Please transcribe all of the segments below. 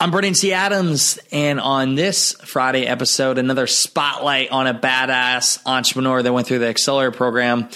I'm Brandon T. Adams, and on this Friday episode, another spotlight on a badass entrepreneur that went through the Accelerator program.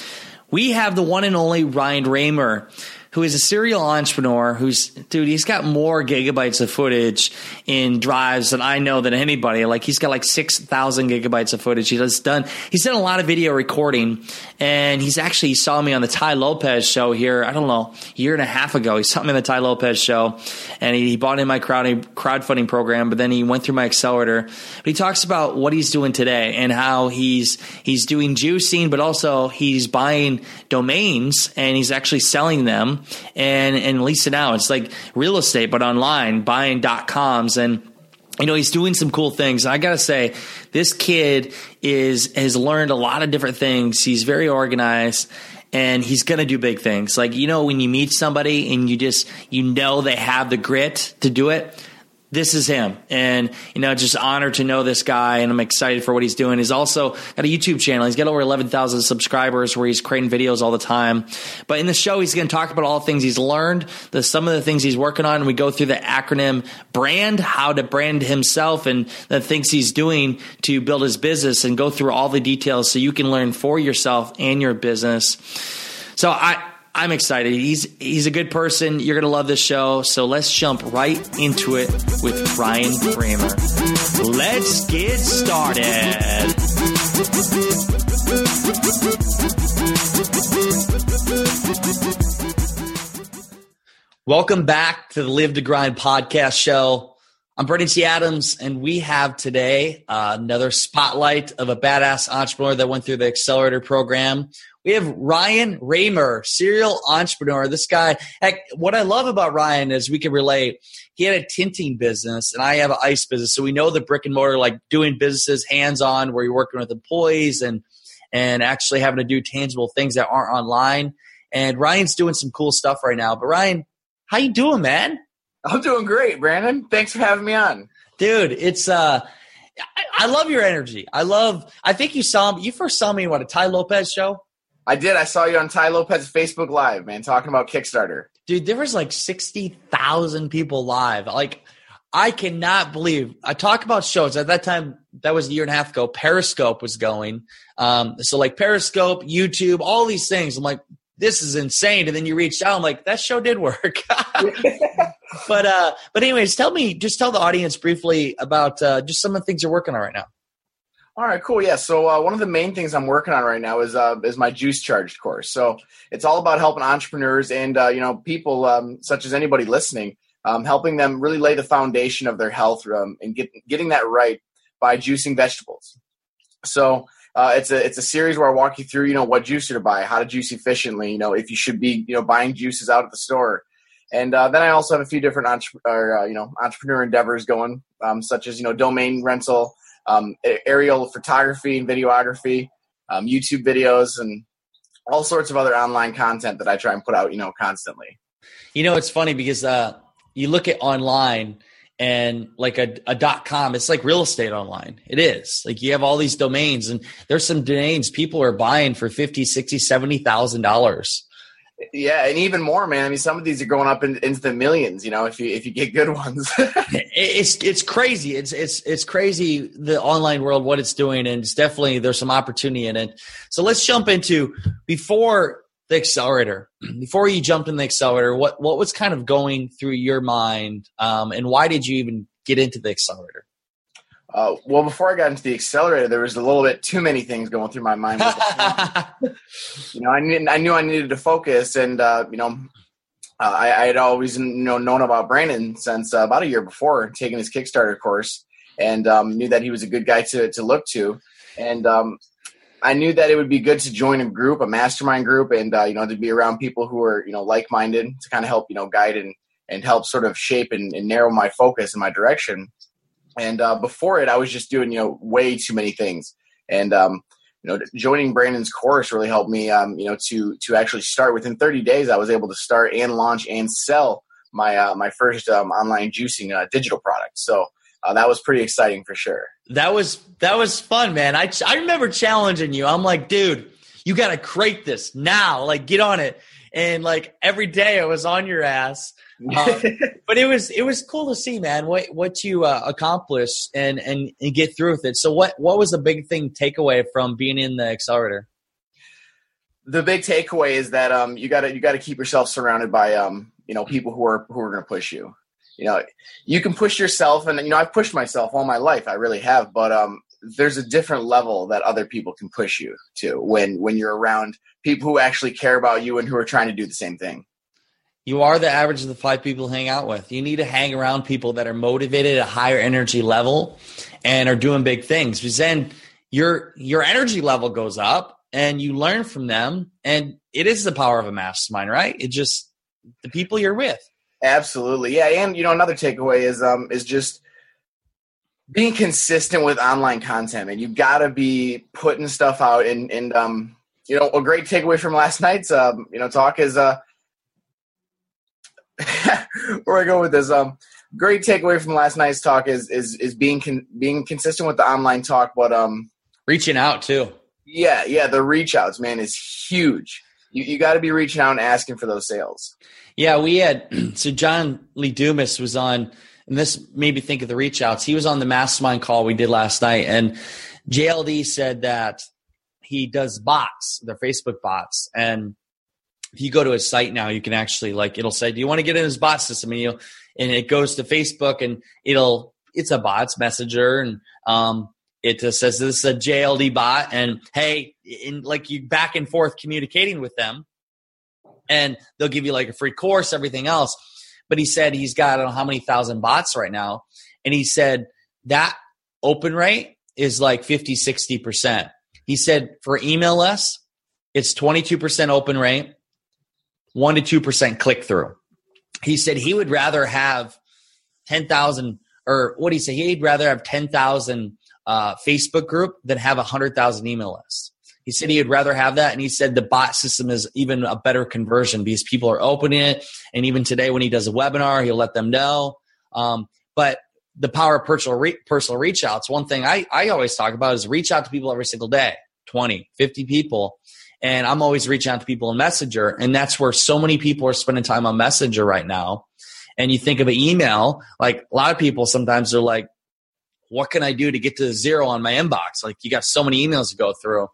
We have the one and only Ryan Raymer who is a serial entrepreneur who's dude he's got more gigabytes of footage in drives than i know than anybody. Like he's got like 6000 gigabytes of footage. He's done he's done a lot of video recording and he's actually he saw me on the Tai Lopez show here i don't know year and a half ago. He saw me on the Tai Lopez show and he, he bought in my crowding, crowdfunding program but then he went through my accelerator. But he talks about what he's doing today and how he's he's doing juicing but also he's buying domains and he's actually selling them and and lease it out. It's like real estate, but online, buying dot coms. And you know he's doing some cool things. I gotta say this kid is has learned a lot of different things. He's very organized and he's gonna do big things. Like you know when you meet somebody and you just you know they have the grit to do it this is him. And, you know, just honored to know this guy and I'm excited for what he's doing. He's also got a YouTube channel. He's got over 11,000 subscribers where he's creating videos all the time. But in the show, he's going to talk about all the things he's learned, the, some of the things he's working on. We go through the acronym brand, how to brand himself and the things he's doing to build his business and go through all the details so you can learn for yourself and your business. So I, I'm excited. He's he's a good person. You're gonna love this show. So let's jump right into it with Ryan Raymer. Let's get started. Welcome back to the Live to Grind podcast show. I'm Brandon T. Adams, and we have today uh, another spotlight of a badass entrepreneur that went through the accelerator program. We have Ryan Raymer, serial entrepreneur. This guy, heck, what I love about Ryan is we can relate. He had a tinting business, and I have an ice business, so we know the brick and mortar, like doing businesses hands on, where you're working with employees and and actually having to do tangible things that aren't online. And Ryan's doing some cool stuff right now. But Ryan, how you doing, man? I'm doing great, Brandon. Thanks for having me on, dude. It's uh. I love your energy. I love. I think you saw you first saw me what a Tai Lopez show. I did. I saw you on Tai Lopez Facebook Live, man, talking about Kickstarter. Dude, there was like 60,000 people live. Like, I cannot believe. I talk about shows. At that time, that was a year and a half ago, Periscope was going. Um, so, like, Periscope, YouTube, all these things. I'm like, this is insane. And then you reached out. I'm like, that show did work. but, uh, but anyways, tell me, just tell the audience briefly about uh, just some of the things you're working on right now. All right, cool. Yeah. So uh, one of the main things I'm working on right now is uh, is my Juice Charged course. So it's all about helping entrepreneurs and uh, you know people um, such as anybody listening, um, helping them really lay the foundation of their health um, and get, getting that right by juicing vegetables. So uh, it's a it's a series where I walk you through you know what juicer to buy, how to juice efficiently, you know if you should be you know buying juices out at the store, and uh, then I also have a few different entre- or, uh, you know entrepreneur endeavors going, um, such as you know domain rental um, aerial photography and videography, um, YouTube videos, and all sorts of other online content that I try and put out, you know, constantly. You know, it's funny because uh, you look at online and like a, a dot com, it's like real estate online. It is like you have all these domains and there's some domains people are buying for 50, 60, 70,000 dollars yeah, and even more, man. I mean, some of these are going up in, into the millions. You know, if you if you get good ones. it's it's crazy. It's it's it's crazy the online world what it's doing, and it's definitely there's some opportunity in it. So let's jump into before the accelerator. Before you jumped in the accelerator, what what was kind of going through your mind, um, and why did you even get into the accelerator? Uh, well, before I got into the accelerator, there was a little bit too many things going through my mind. you know, I, knew, I knew I needed to focus, and uh, you know, uh, I, I, had always you know, known about Brandon since uh, about a year before taking his Kickstarter course, and um, knew that he was a good guy to to look to, and um, I knew that it would be good to join a group, a mastermind group, and uh, you know, to be around people who are you know like minded to kind of help you know guide and and help sort of shape and, and narrow my focus and my direction. And uh, before it, I was just doing you know way too many things. And um, you know, joining Brandon's course really helped me. Um, you know, to to actually start within 30 days, I was able to start and launch and sell my uh, my first um, online juicing uh, digital product. So uh, that was pretty exciting for sure. That was that was fun, man. I I remember challenging you. I'm like, dude, you got to create this now. Like, get on it. And like every day, I was on your ass. Um, but it was it was cool to see, man, what what you uh, accomplished and, and and get through with it. So what what was the big thing takeaway from being in the accelerator? The big takeaway is that um you gotta you gotta keep yourself surrounded by um you know people who are who are going to push you you know you can push yourself and you know i've pushed myself all my life i really have but um there's a different level that other people can push you to when when you're around people who actually care about you and who are trying to do the same thing you are the average of the five people hang out with. You need to hang around people that are motivated at a higher energy level and are doing big things. Because then your your energy level goes up and you learn from them. And it is the power of a mastermind right? It just the people you're with. Absolutely. Yeah. And you know another takeaway is um is just being consistent with online content and you've gotta be putting stuff out and and um you know a great takeaway from last night's um you know talk is uh where I go with this um great takeaway from last night's talk is is is being con- being consistent with the online talk but um reaching out too. Yeah yeah the reach outs man is huge. You, you got to be reaching out and asking for those sales. Yeah we had so john lee dumas was on and this made me think of the reach outs. He was on the mastermind call we did last night, and JLD said that he does bots, they're Facebook bots, and if you go to his site now, you can actually like it'll say, "Do you want to get in his bot system?" And you and it goes to Facebook, and it'll it's a bots messenger, and um, it just says this is a JLD bot, and hey, in like you back and forth communicating with them, and they'll give you like a free course, everything else but he said he's got I don't know how many thousand bots right now. And he said that open rate is like 50, 60%. He said for email less, it's 22% open rate, 1% to 2% click through. He said he would rather have 10,000 or what do you say? He'd rather have 10,000 uh, Facebook group than have 100,000 email lists. He said he'd rather have that. And he said the bot system is even a better conversion because people are opening it. And even today, when he does a webinar, he'll let them know. Um, but the power of personal, re- personal reach outs, one thing I, I always talk about is reach out to people every single day 20, 50 people. And I'm always reaching out to people in Messenger. And that's where so many people are spending time on Messenger right now. And you think of an email, like a lot of people sometimes are like, what can I do to get to zero on my inbox? Like you got so many emails to go through.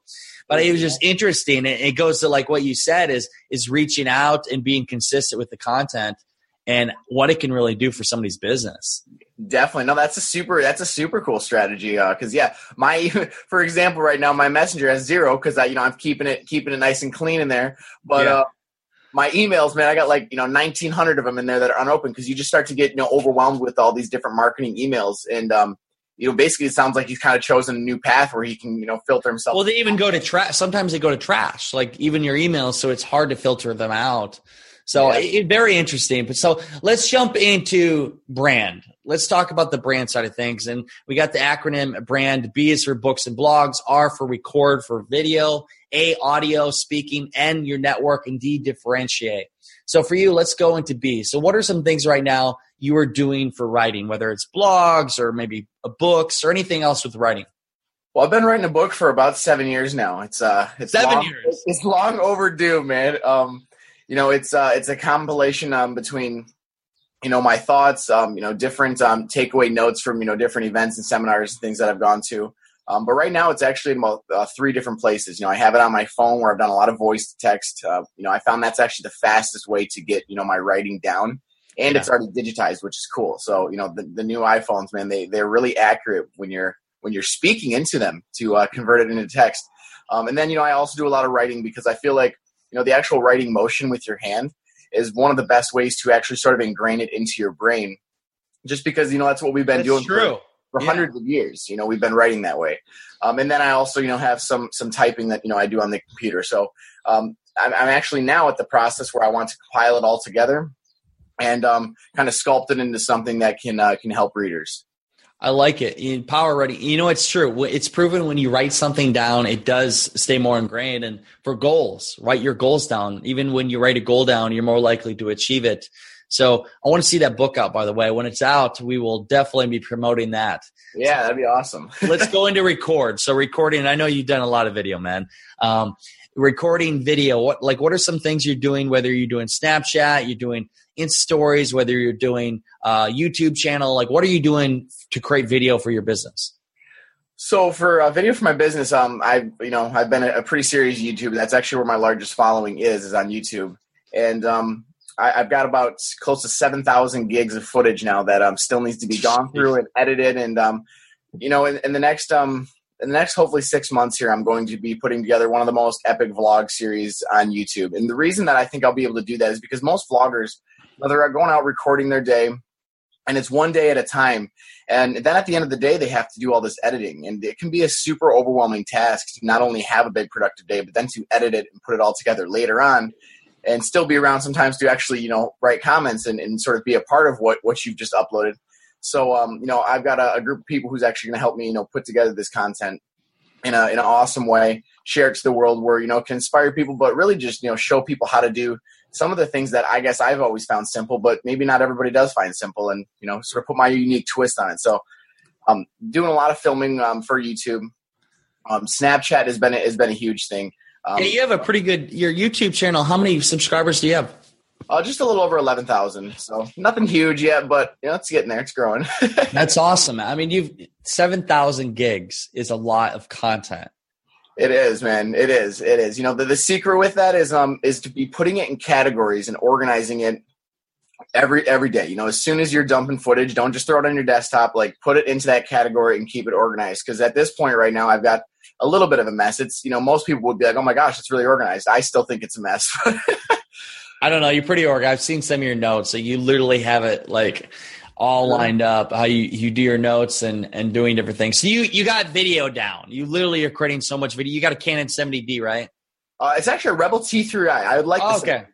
But it was just interesting. It goes to like what you said is is reaching out and being consistent with the content and what it can really do for somebody's business. Definitely. No, that's a super that's a super cool strategy. because uh, yeah, my for example, right now my messenger has zero because I you know I'm keeping it keeping it nice and clean in there. But yeah. uh, my emails, man, I got like you know 1,900 of them in there that are unopened because you just start to get you know overwhelmed with all these different marketing emails and um, you know, basically it sounds like he's kind of chosen a new path where he can, you know, filter himself. Well, they even go to trash. Sometimes they go to trash, like even your emails. So it's hard to filter them out. So yeah. it, very interesting. But so let's jump into brand. Let's talk about the brand side of things. And we got the acronym brand. B is for books and blogs. R for record for video. A audio, speaking, and your network. And D differentiate. So for you, let's go into B. So what are some things right now you are doing for writing, whether it's blogs or maybe books or anything else with writing? Well, I've been writing a book for about seven years now. It's uh, it's seven long, years. It's long overdue, man. Um, you know, it's uh, it's a compilation um between you know my thoughts, um, you know, different um takeaway notes from you know different events and seminars and things that I've gone to. Um, but right now, it's actually in about, uh, three different places. You know, I have it on my phone where I've done a lot of voice to text. Uh, you know, I found that's actually the fastest way to get you know my writing down and yeah. it's already digitized, which is cool. So you know the, the new iPhones, man, they they're really accurate when you're when you're speaking into them to uh, convert it into text. Um, and then you know I also do a lot of writing because I feel like you know the actual writing motion with your hand is one of the best ways to actually sort of ingrain it into your brain. Just because you know that's what we've been that's doing true. for, for yeah. hundreds of years. You know we've been writing that way. Um, and then I also you know have some some typing that you know I do on the computer. So um, I'm, I'm actually now at the process where I want to compile it all together and um, kind of sculpt it into something that can uh, can help readers. I like it. In power writing, you know, it's true. It's proven when you write something down, it does stay more ingrained. And for goals, write your goals down. Even when you write a goal down, you're more likely to achieve it. So I want to see that book out, by the way. When it's out, we will definitely be promoting that. Yeah, that'd be awesome. Let's go into record. So recording, I know you've done a lot of video, man. Um, recording video, what like what are some things you're doing? Whether you're doing Snapchat, you're doing in stories, whether you're doing uh, YouTube channel, like what are you doing to create video for your business? So for a video for my business, um, I you know I've been a, a pretty serious YouTube. That's actually where my largest following is is on YouTube, and um, I, have got about close to seven thousand gigs of footage now that um still needs to be gone through and edited, and um, you know, in, in the next um in the next hopefully six months here, I'm going to be putting together one of the most epic vlog series on YouTube. And the reason that I think I'll be able to do that is because most vloggers they're going out recording their day and it's one day at a time. And then at the end of the day they have to do all this editing. And it can be a super overwhelming task to not only have a big productive day but then to edit it and put it all together later on and still be around sometimes to actually you know write comments and, and sort of be a part of what what you've just uploaded. So um, you know i've got a, a group of people who's actually going to help me you know put together this content in, a, in an awesome way share it to the world where you know can inspire people but really just you know show people how to do some of the things that I guess I've always found simple, but maybe not everybody does find simple, and you know, sort of put my unique twist on it. So, um, doing a lot of filming um, for YouTube. Um, Snapchat has been a, has been a huge thing. Um, yeah, you have a pretty good your YouTube channel. How many subscribers do you have? Uh, just a little over eleven thousand. So nothing huge yet, but you know, it's getting there. It's growing. That's awesome. I mean, you've seven thousand gigs is a lot of content. It is, man. It is. It is. You know, the, the secret with that is um is to be putting it in categories and organizing it every every day. You know, as soon as you're dumping footage, don't just throw it on your desktop. Like put it into that category and keep it organized. Because at this point right now, I've got a little bit of a mess. It's you know, most people would be like, "Oh my gosh, it's really organized." I still think it's a mess. I don't know. You're pretty org. I've seen some of your notes, so you literally have it like all lined up how you, you do your notes and and doing different things so you you got video down you literally are creating so much video you got a canon 70d right uh, it's actually a rebel t3i i would like oh, okay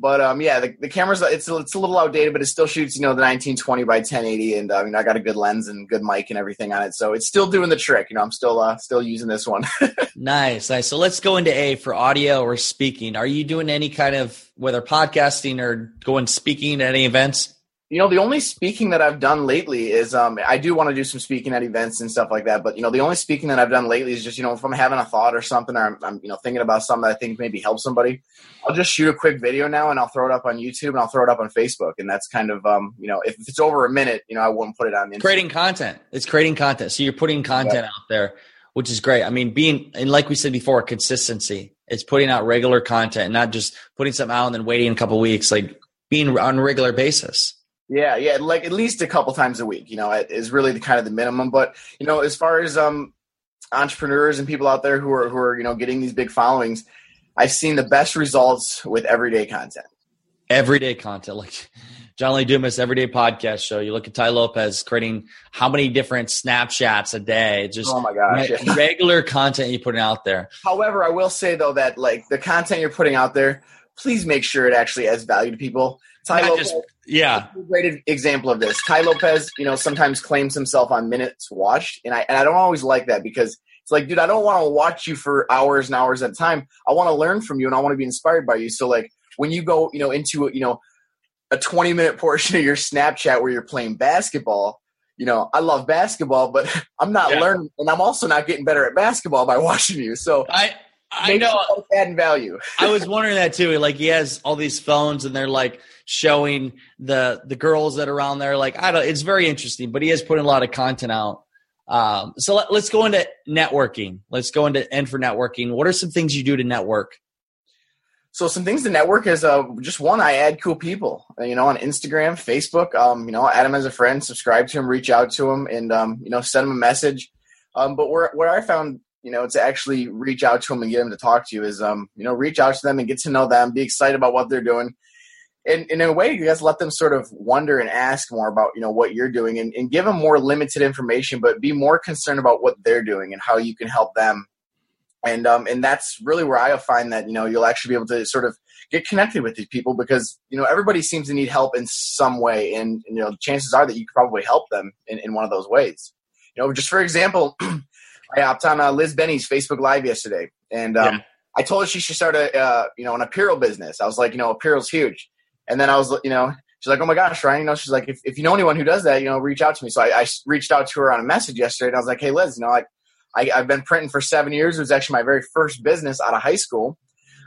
but um, yeah, the, the camera's it's it's a little outdated, but it still shoots you know the 1920 by 1080, and I mean I got a good lens and good mic and everything on it, so it's still doing the trick. You know, I'm still uh, still using this one. nice, nice. So let's go into A for audio or speaking. Are you doing any kind of whether podcasting or going speaking at any events? You know the only speaking that i've done lately is um, i do want to do some speaking at events and stuff like that but you know the only speaking that i've done lately is just you know if i'm having a thought or something or i'm, I'm you know thinking about something that i think maybe help somebody i'll just shoot a quick video now and i'll throw it up on youtube and i'll throw it up on facebook and that's kind of um, you know if it's over a minute you know i won't put it on Instagram. creating content. It's creating content. So you're putting content out there which is great. I mean being and like we said before consistency. It's putting out regular content not just putting something out and then waiting a couple weeks like being on a regular basis yeah, yeah, like at least a couple times a week. You know, is really the kind of the minimum. But you know, as far as um, entrepreneurs and people out there who are who are you know getting these big followings, I've seen the best results with everyday content. Everyday content, like John Lee Dumas, everyday podcast show. You look at Tai Lopez creating how many different snapshots a day? Just oh my gosh, re- regular content you're putting out there. However, I will say though that like the content you're putting out there, please make sure it actually adds value to people. Tai Lopez, just, yeah, great example of this. Tai Lopez, you know, sometimes claims himself on minutes watched, and I and I don't always like that because it's like, dude, I don't want to watch you for hours and hours at a time. I want to learn from you, and I want to be inspired by you. So, like, when you go, you know, into you know a 20 minute portion of your Snapchat where you're playing basketball, you know, I love basketball, but I'm not yeah. learning, and I'm also not getting better at basketball by watching you. So I I know adding value. I was wondering that too. Like he has all these phones, and they're like showing the the girls that are on there. Like I don't. It's very interesting, but he has put a lot of content out. Um, so let, us go into networking. Let's go into end for networking. What are some things you do to network? So some things to network is uh, just one. I add cool people. You know, on Instagram, Facebook. Um, you know, add them as a friend, subscribe to them, reach out to them, and um, you know, send them a message. Um, but where where I found you know, to actually reach out to them and get them to talk to you is, um, you know, reach out to them and get to know them, be excited about what they're doing. And, and in a way, you guys let them sort of wonder and ask more about, you know, what you're doing and, and give them more limited information, but be more concerned about what they're doing and how you can help them. And, um, and that's really where I find that, you know, you'll actually be able to sort of get connected with these people because you know everybody seems to need help in some way, and, and you know chances are that you could probably help them in, in one of those ways. You know, just for example, I hopped on uh, Liz Benney's Facebook Live yesterday, and um, yeah. I told her she should start a uh, you know an apparel business. I was like, you know, apparel's huge, and then I was you know she's like, oh my gosh, Ryan, you know, she's like, if, if you know anyone who does that, you know, reach out to me. So I, I reached out to her on a message yesterday, and I was like, hey Liz, you know, like I, I've been printing for seven years. It was actually my very first business out of high school.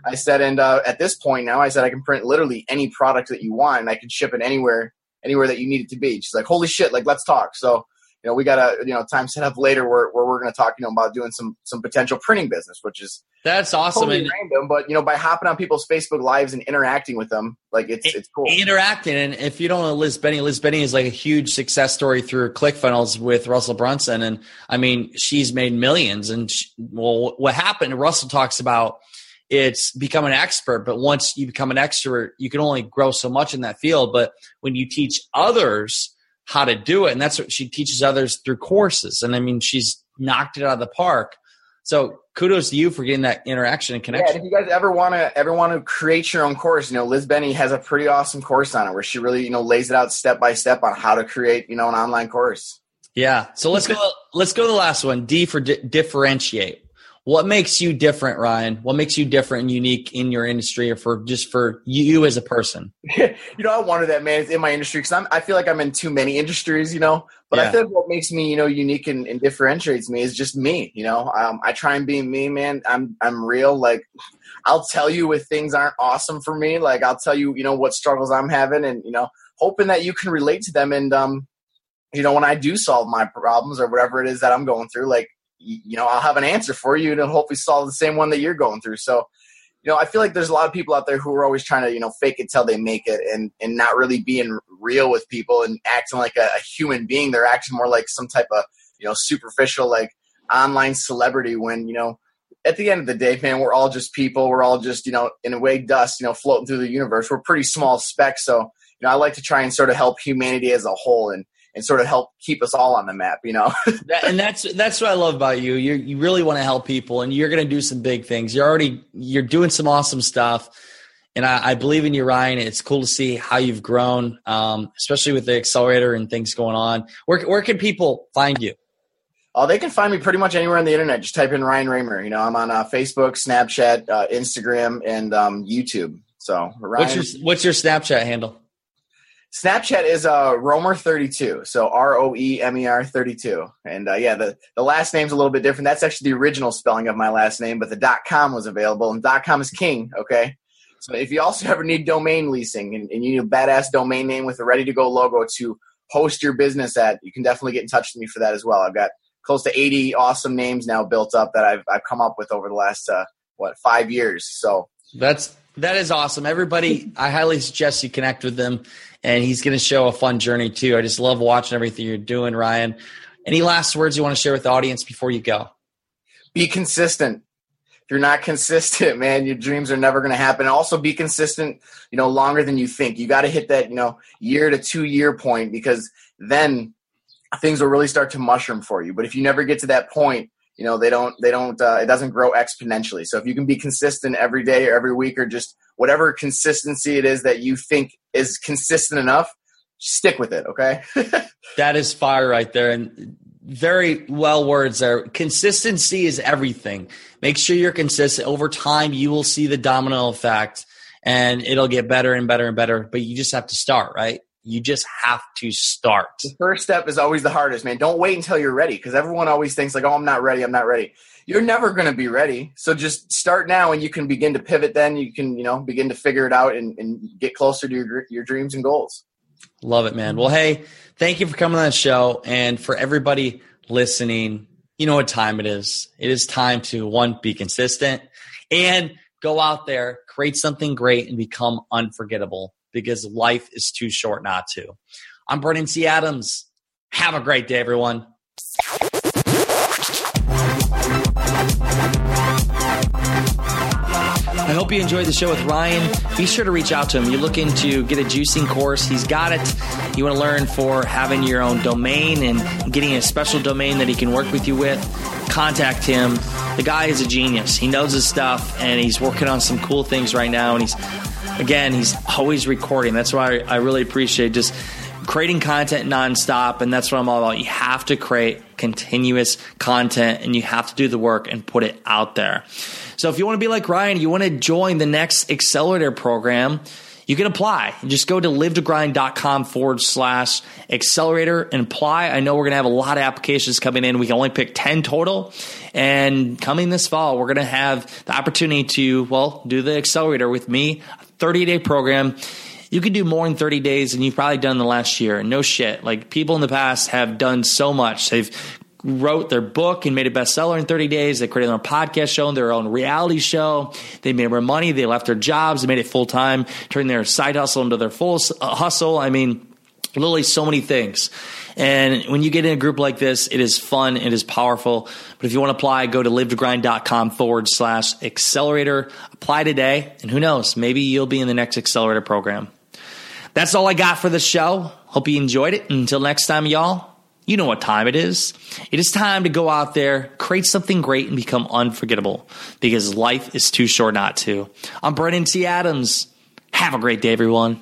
I said, and uh, at this point now, I said I can print literally any product that you want, and I can ship it anywhere, anywhere that you need it to be. She's like, holy shit, like let's talk. So you know, we got a you know time set up later where, where we're going to talk, you know, about doing some some potential printing business, which is that's awesome totally and random. But you know, by hopping on people's Facebook lives and interacting with them, like it's it's cool. Interacting, and if you don't know Liz Benney, Liz Benney is like a huge success story through ClickFunnels with Russell Brunson, and I mean, she's made millions. And she, well, what happened? Russell talks about it's become an expert, but once you become an expert, you can only grow so much in that field. But when you teach others how to do it. And that's what she teaches others through courses. And I mean, she's knocked it out of the park. So kudos to you for getting that interaction and connection. Yeah, if you guys ever want to ever want to create your own course, you know, Liz Benney has a pretty awesome course on it where she really, you know, lays it out step by step on how to create, you know, an online course. Yeah. So let's go let's go to the last one. D for di- differentiate. What makes you different, Ryan? What makes you different and unique in your industry, or for just for you as a person? you know, I wonder that, man. It's in my industry because I feel like I'm in too many industries, you know. But yeah. I think what makes me, you know, unique and, and differentiates me is just me. You know, um, I try and be me, man. I'm I'm real. Like, I'll tell you if things aren't awesome for me. Like, I'll tell you, you know, what struggles I'm having, and you know, hoping that you can relate to them. And um, you know, when I do solve my problems or whatever it is that I'm going through, like you know, I'll have an answer for you and hopefully solve the same one that you're going through. So, you know, I feel like there's a lot of people out there who are always trying to, you know, fake it till they make it and, and not really being real with people and acting like a, a human being. They're acting more like some type of, you know, superficial, like online celebrity when, you know, at the end of the day, man, we're all just people. We're all just, you know, in a way, dust, you know, floating through the universe. We're pretty small specks. So, you know, I like to try and sort of help humanity as a whole. And, and sort of help keep us all on the map, you know. and that's that's what I love about you. You you really want to help people, and you're going to do some big things. You're already you're doing some awesome stuff, and I, I believe in you, Ryan. It's cool to see how you've grown, um, especially with the accelerator and things going on. Where where can people find you? Oh, they can find me pretty much anywhere on the internet. Just type in Ryan Raymer. You know, I'm on uh, Facebook, Snapchat, uh, Instagram, and um, YouTube. So, Ryan, what's your what's your Snapchat handle? Snapchat is uh, Roemer32, so R O E M E R 32. And uh, yeah, the, the last name's a little bit different. That's actually the original spelling of my last name, but the dot .com was available, and dot .com is king, okay? So if you also ever need domain leasing and, and you need a badass domain name with a ready-to-go logo to host your business at, you can definitely get in touch with me for that as well. I've got close to 80 awesome names now built up that I've, I've come up with over the last, uh, what, five years. So that's that is awesome. Everybody, I highly suggest you connect with them and he's going to show a fun journey too. I just love watching everything you're doing, Ryan. Any last words you want to share with the audience before you go? Be consistent. If you're not consistent, man, your dreams are never going to happen. also be consistent, you know, longer than you think. You got to hit that, you know, year to two year point because then things will really start to mushroom for you. But if you never get to that point, you know, they don't, they don't, uh, it doesn't grow exponentially. So if you can be consistent every day or every week or just whatever consistency it is that you think is consistent enough, stick with it, okay? that is fire right there. And very well words there. Consistency is everything. Make sure you're consistent. Over time, you will see the domino effect and it'll get better and better and better, but you just have to start, right? You just have to start. The first step is always the hardest, man. Don't wait until you're ready because everyone always thinks, like, oh, I'm not ready, I'm not ready you're never going to be ready. So just start now and you can begin to pivot then. You can, you know, begin to figure it out and, and get closer to your, your dreams and goals. Love it, man. Well, hey, thank you for coming on the show. And for everybody listening, you know what time it is. It is time to one, be consistent and go out there, create something great and become unforgettable because life is too short not to. I'm Brandon T. Adams. Have a great day, everyone. I hope you enjoyed the show with Ryan. Be sure to reach out to him. You're looking to get a juicing course, he's got it. You want to learn for having your own domain and getting a special domain that he can work with you with, contact him. The guy is a genius. He knows his stuff and he's working on some cool things right now and he's again, he's always recording. That's why I really appreciate just creating content nonstop. And that's what I'm all about. You have to create continuous content and you have to do the work and put it out there. So if you want to be like Ryan, you want to join the next accelerator program, you can apply. Just go to livetogrind.com forward slash accelerator and apply. I know we're going to have a lot of applications coming in. We can only pick 10 total. And coming this fall, we're going to have the opportunity to, well, do the accelerator with me, a 30 day program. You can do more in 30 days than you've probably done in the last year. No shit. Like people in the past have done so much. They've wrote their book and made a bestseller in 30 days. They created their own podcast show and their own reality show. They made more money. They left their jobs. They made it full time, turned their side hustle into their full uh, hustle. I mean, literally so many things. And when you get in a group like this, it is fun, it is powerful. But if you want to apply, go to livetogrind.com forward slash accelerator. Apply today, and who knows, maybe you'll be in the next accelerator program. That's all I got for the show. Hope you enjoyed it. Until next time, y'all. You know what time it is. It is time to go out there, create something great, and become unforgettable because life is too short not to. I'm Brandon T. Adams. Have a great day, everyone.